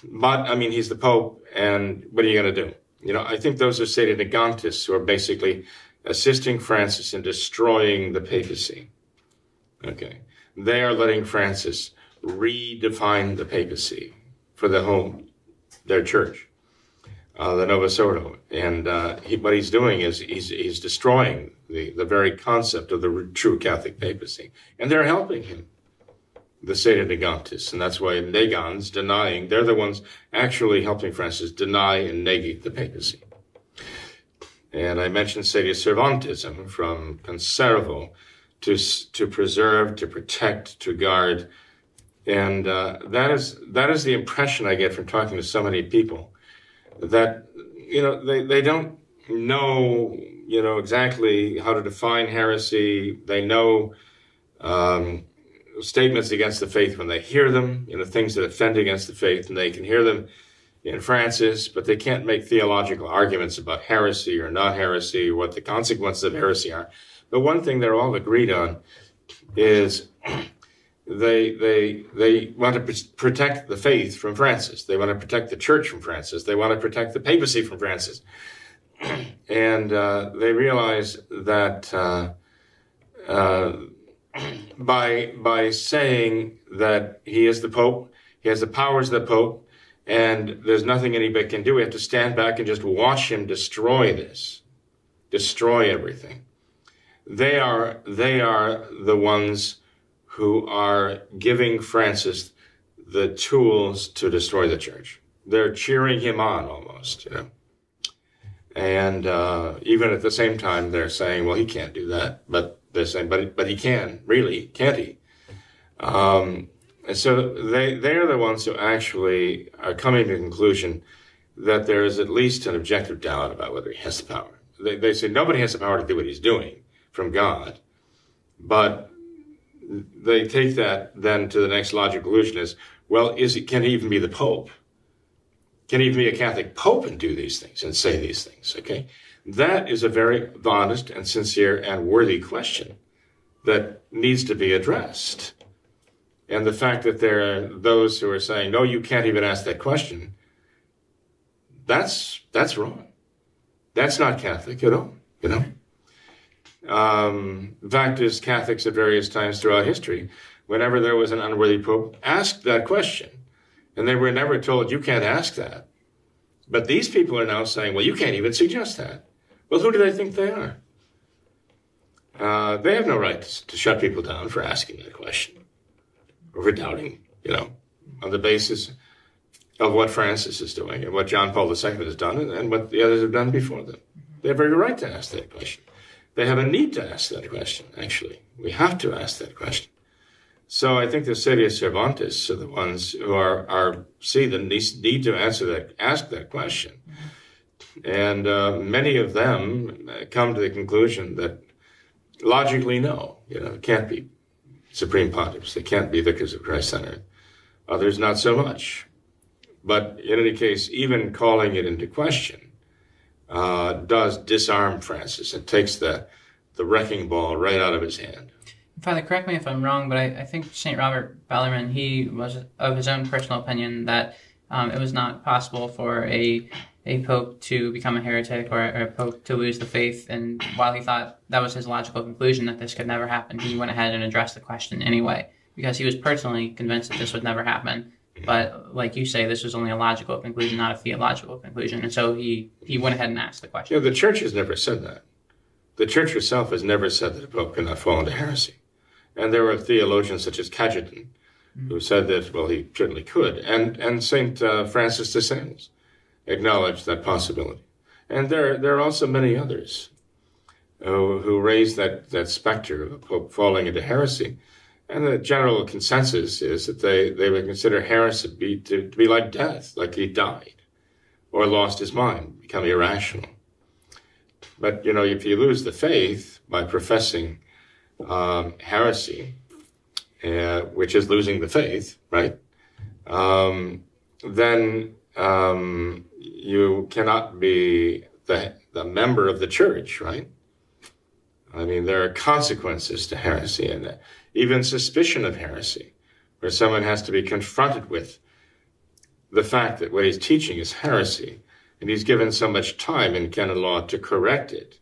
but I mean, he's the Pope, and what are you going to do? You know, I think those are sedevacantists who are basically assisting Francis in destroying the papacy. Okay, they are letting Francis redefine the papacy for the home their church. uh, the Novus Ordo. And uh, he, what he's doing is he's, he's destroying the, the very concept of the true Catholic papacy. And they're helping him, the sedenegantists. And that's why Negans denying, they're the ones actually helping Francis deny and negate the papacy. And I mentioned Servantism from conservo, to, to preserve, to protect, to guard. And uh, that is that is the impression I get from talking to so many people that you know they, they don't know you know exactly how to define heresy. They know um, statements against the faith when they hear them, you know things that offend against the faith, and they can hear them in Francis, but they can't make theological arguments about heresy or not heresy, or what the consequences of heresy are. But one thing they're all agreed on is they they they want to protect the faith from Francis. They want to protect the church from Francis. They want to protect the papacy from Francis. and uh, they realize that uh, uh, by by saying that he is the pope, he has the powers of the pope, and there's nothing anybody can do. We have to stand back and just watch him destroy this, destroy everything. They are they are the ones who are giving Francis the tools to destroy the church. They're cheering him on almost, you know. And uh, even at the same time, they're saying, "Well, he can't do that," but they're saying, "But but he can, really, can't he?" Um, and so they they are the ones who actually are coming to the conclusion that there is at least an objective doubt about whether he has the power. They, they say nobody has the power to do what he's doing from God, but they take that then to the next logical conclusion is, well, is he, can he even be the Pope? Can he even be a Catholic Pope and do these things and say these things? Okay. That is a very honest and sincere and worthy question that needs to be addressed. And the fact that there are those who are saying, no, you can't even ask that question, that's, that's wrong. That's not Catholic at all, you know? Um, in fact, as Catholics at various times throughout history, whenever there was an unworthy pope, asked that question. And they were never told, you can't ask that. But these people are now saying, well, you can't even suggest that. Well, who do they think they are? Uh, they have no right to, to shut people down for asking that question or for doubting, you know, on the basis of what Francis is doing and what John Paul II has done and, and what the others have done before them. They have every right to ask that question. They have a need to ask that question, actually. We have to ask that question. So I think the Sede Cervantes are the ones who are, are see the need to answer that, ask that question. And uh, many of them come to the conclusion that logically, no, you know, it can't be supreme pontiffs. They can't be vicars of Christ on earth. Others, not so much. But in any case, even calling it into question uh, does disarm Francis and takes the, the wrecking ball right out of his hand. Father, correct me if I'm wrong, but I, I think St. Robert Bellarmine, he was of his own personal opinion that um, it was not possible for a a pope to become a heretic or, a pope to lose the faith. And while he thought that was his logical conclusion that this could never happen, he went ahead and addressed the question anyway because he was personally convinced that this would never happen. But like you say, this was only a logical conclusion, not a theological conclusion. And so he, he went ahead and asked the question. Yeah, the church has never said that. The church herself has never said that a pope cannot fall into heresy. And there were theologians such as Cajetan mm-hmm. who said that, well, he certainly could. And, and St. Uh, Francis de Sales acknowledged that possibility. And there, there are also many others who, who raised that, that specter of a pope falling into heresy and the general consensus is that they, they would consider heresy to be, to, to be like death, like he died or lost his mind, become irrational. But, you know, if you lose the faith by professing um, heresy, uh, which is losing the faith, right? Um, then um, you cannot be the, the member of the church, right? I mean, there are consequences to heresy, and even suspicion of heresy, where someone has to be confronted with the fact that what he's teaching is heresy, and he's given so much time in canon law to correct it.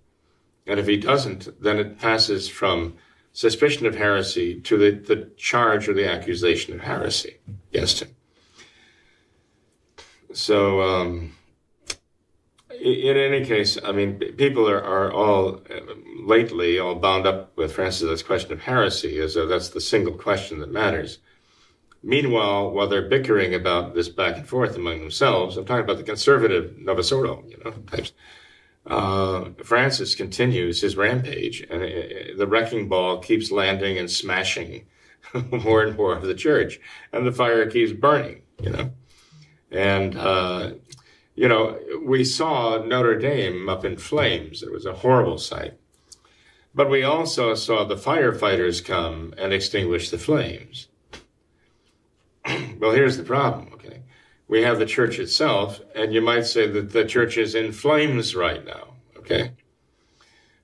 And if he doesn't, then it passes from suspicion of heresy to the, the charge or the accusation of heresy against him. So, um, in any case, I mean, people are, are all uh, lately all bound up with Francis this question of heresy, as though that's the single question that matters. Meanwhile, while they're bickering about this back and forth among themselves, I'm talking about the conservative Novus Ordo, you know, types. Uh, Francis continues his rampage, and uh, the wrecking ball keeps landing and smashing more and more of the church, and the fire keeps burning, you know. And, uh, you know, we saw Notre Dame up in flames. It was a horrible sight. But we also saw the firefighters come and extinguish the flames. well, here's the problem, okay? We have the church itself, and you might say that the church is in flames right now, okay?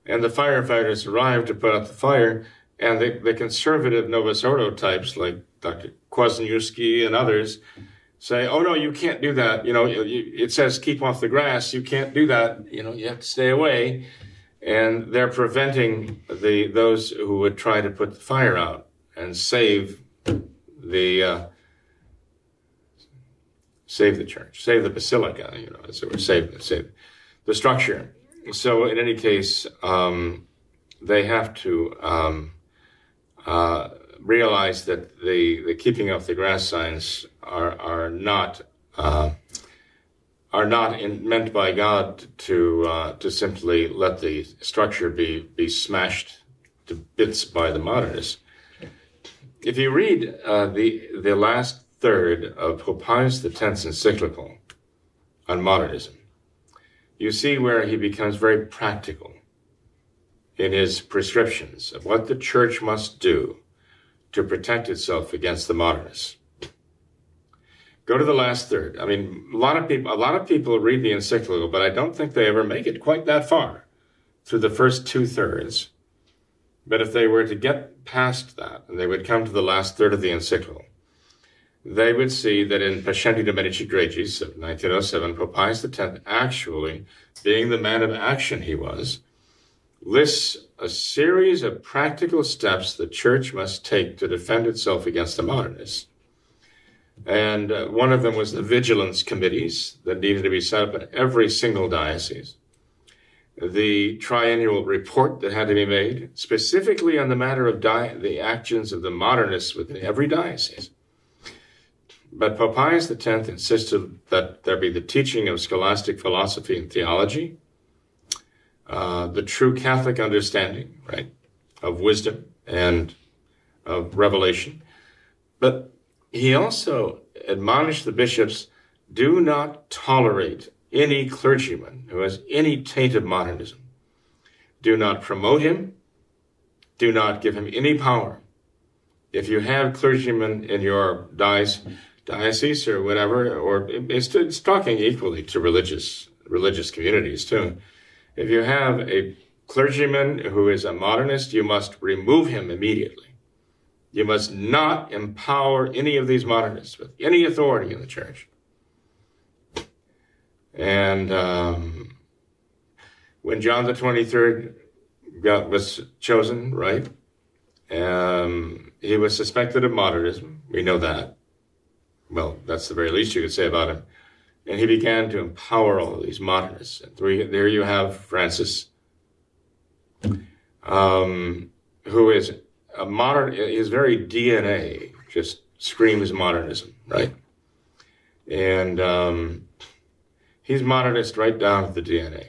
And the firefighters arrived to put out the fire, and the, the conservative Novus Ordo types like Dr. Kwasniewski and others say, oh no, you can't do that. You know, it says keep off the grass. You can't do that. You know, you have to stay away. And they're preventing the those who would try to put the fire out and save the uh, save the church, save the basilica. You know, as it were, save save the structure. So in any case, um, they have to. Um, uh, realize that the, the keeping of the grass signs are, are not, uh, are not in, meant by God to, uh, to simply let the structure be, be smashed to bits by the modernists. If you read uh, the, the last third of Pope Pius X's encyclical on modernism, you see where he becomes very practical in his prescriptions of what the church must do to protect itself against the modernists. Go to the last third. I mean, a lot of people, a lot of people read the encyclical, but I don't think they ever make it quite that far through the first two thirds. But if they were to get past that and they would come to the last third of the encyclical, they would see that in Pascendi Dominici Gregis of 1907, Pope Pius X, actually, being the man of action he was, lists a series of practical steps the church must take to defend itself against the modernists. And uh, one of them was the vigilance committees that needed to be set up in every single diocese. The triennial report that had to be made, specifically on the matter of di- the actions of the modernists within every diocese. But Pope Pius X insisted that there be the teaching of scholastic philosophy and theology, uh, the true Catholic understanding, right, of wisdom and of revelation. But he also admonished the bishops do not tolerate any clergyman who has any taint of modernism. Do not promote him. Do not give him any power. If you have clergymen in your diocese or whatever, or it's, it's talking equally to religious religious communities too. If you have a clergyman who is a modernist, you must remove him immediately. You must not empower any of these modernists with any authority in the church. And um, when John the 23rd got, was chosen, right, um, he was suspected of modernism. We know that. Well, that's the very least you could say about him. And he began to empower all of these modernists. And there you have Francis, um, who is a modern, his very DNA just screams modernism, right? And um, he's modernist right down to the DNA.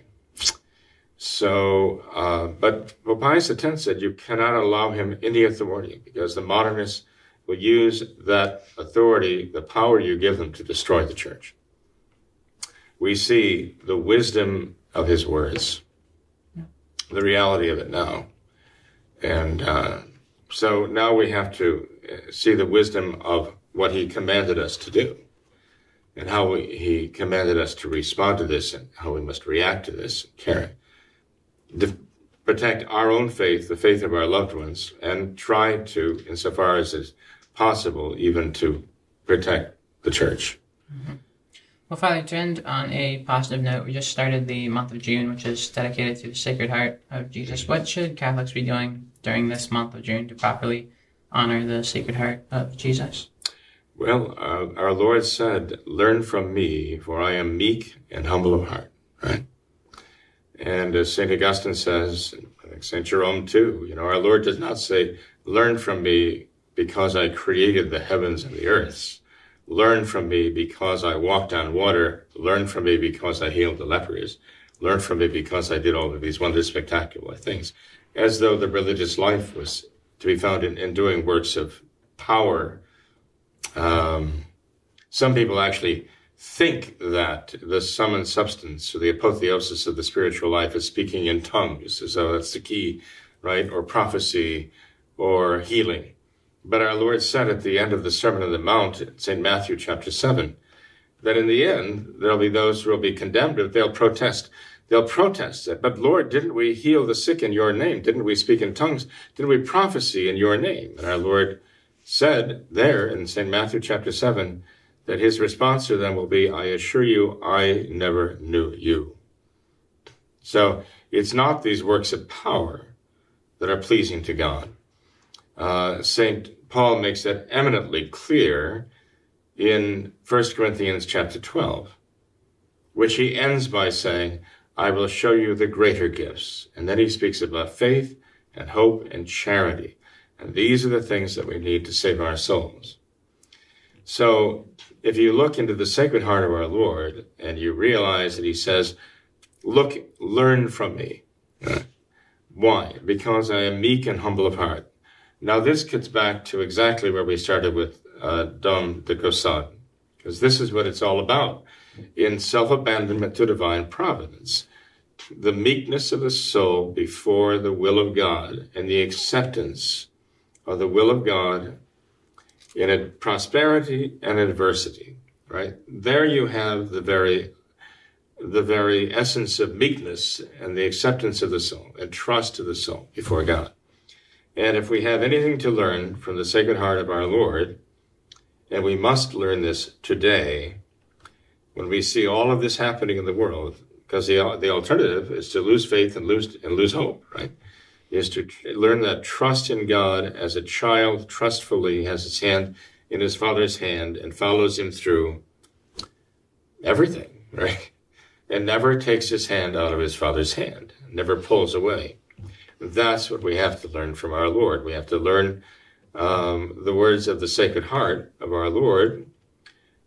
So, uh, but Pope Pius X said you cannot allow him any authority because the modernists will use that authority, the power you give them, to destroy the church we see the wisdom of his words, the reality of it now. And uh, so now we have to uh, see the wisdom of what he commanded us to do and how we, he commanded us to respond to this and how we must react to this and care. To protect our own faith, the faith of our loved ones, and try to, insofar as is possible, even to protect the church. Mm-hmm. Well, Father, to end on a positive note, we just started the month of June, which is dedicated to the Sacred Heart of Jesus. What should Catholics be doing during this month of June to properly honor the Sacred Heart of Jesus? Well, uh, our Lord said, Learn from me, for I am meek and humble of heart, right? And as St. Augustine says, I think St. Jerome too, you know, our Lord does not say, learn from me because I created the heavens and the earths. Learn from me because I walked on water. Learn from me because I healed the lepers. Learn from me because I did all of these wondrous, spectacular things. As though the religious life was to be found in, in doing works of power. Um, some people actually think that the sum and substance or the apotheosis of the spiritual life is speaking in tongues, though that's the key, right? Or prophecy or healing. But our Lord said at the end of the Sermon on the Mount, St. Matthew chapter 7, that in the end, there'll be those who will be condemned, but they'll protest. They'll protest it. But Lord, didn't we heal the sick in your name? Didn't we speak in tongues? Didn't we prophesy in your name? And our Lord said there in St. Matthew chapter 7, that his response to them will be, I assure you, I never knew you. So it's not these works of power that are pleasing to God. Uh, St. Paul makes that eminently clear in 1 Corinthians chapter 12, which he ends by saying, I will show you the greater gifts. And then he speaks about faith and hope and charity. And these are the things that we need to save our souls. So if you look into the Sacred Heart of our Lord and you realize that he says, look, learn from me. Why? Because I am meek and humble of heart. Now this gets back to exactly where we started with uh, Dom de Caussade, because this is what it's all about. In self-abandonment to divine providence, the meekness of the soul before the will of God and the acceptance of the will of God in a prosperity and adversity, right? There you have the very, the very essence of meekness and the acceptance of the soul and trust of the soul before God. And if we have anything to learn from the Sacred Heart of our Lord, and we must learn this today, when we see all of this happening in the world, because the, the alternative is to lose faith and lose, and lose hope, right? is to learn that trust in God as a child trustfully has his hand in his father's hand and follows him through everything, right? And never takes his hand out of his father's hand, never pulls away. That's what we have to learn from our Lord. We have to learn um, the words of the Sacred Heart of our Lord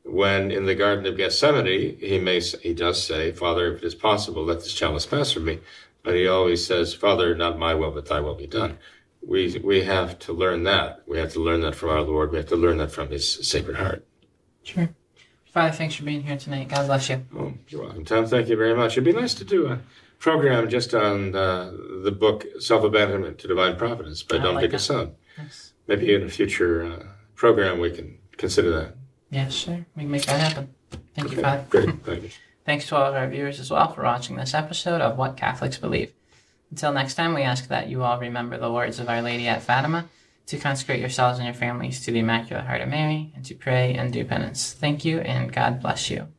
when in the Garden of Gethsemane, he may, he does say, Father, if it is possible, let this chalice pass from me. But he always says, Father, not my will, but thy will be done. We, we have to learn that. We have to learn that from our Lord. We have to learn that from his sacred heart. Sure. Father, thanks for being here tonight. God bless you. Oh, you're welcome, Tom. Thank you very much. It'd be nice to do a program just on uh, the book Self-Abandonment to Divine Providence by Dom like de Yes. Maybe in a future uh, program we can consider that. Yeah, sure. We can make that happen. Thank okay. you, Father. Great. Thank you. Thanks to all of our viewers as well for watching this episode of What Catholics Believe. Until next time, we ask that you all remember the words of Our Lady at Fatima, to consecrate yourselves and your families to the Immaculate Heart of Mary, and to pray and do penance. Thank you, and God bless you.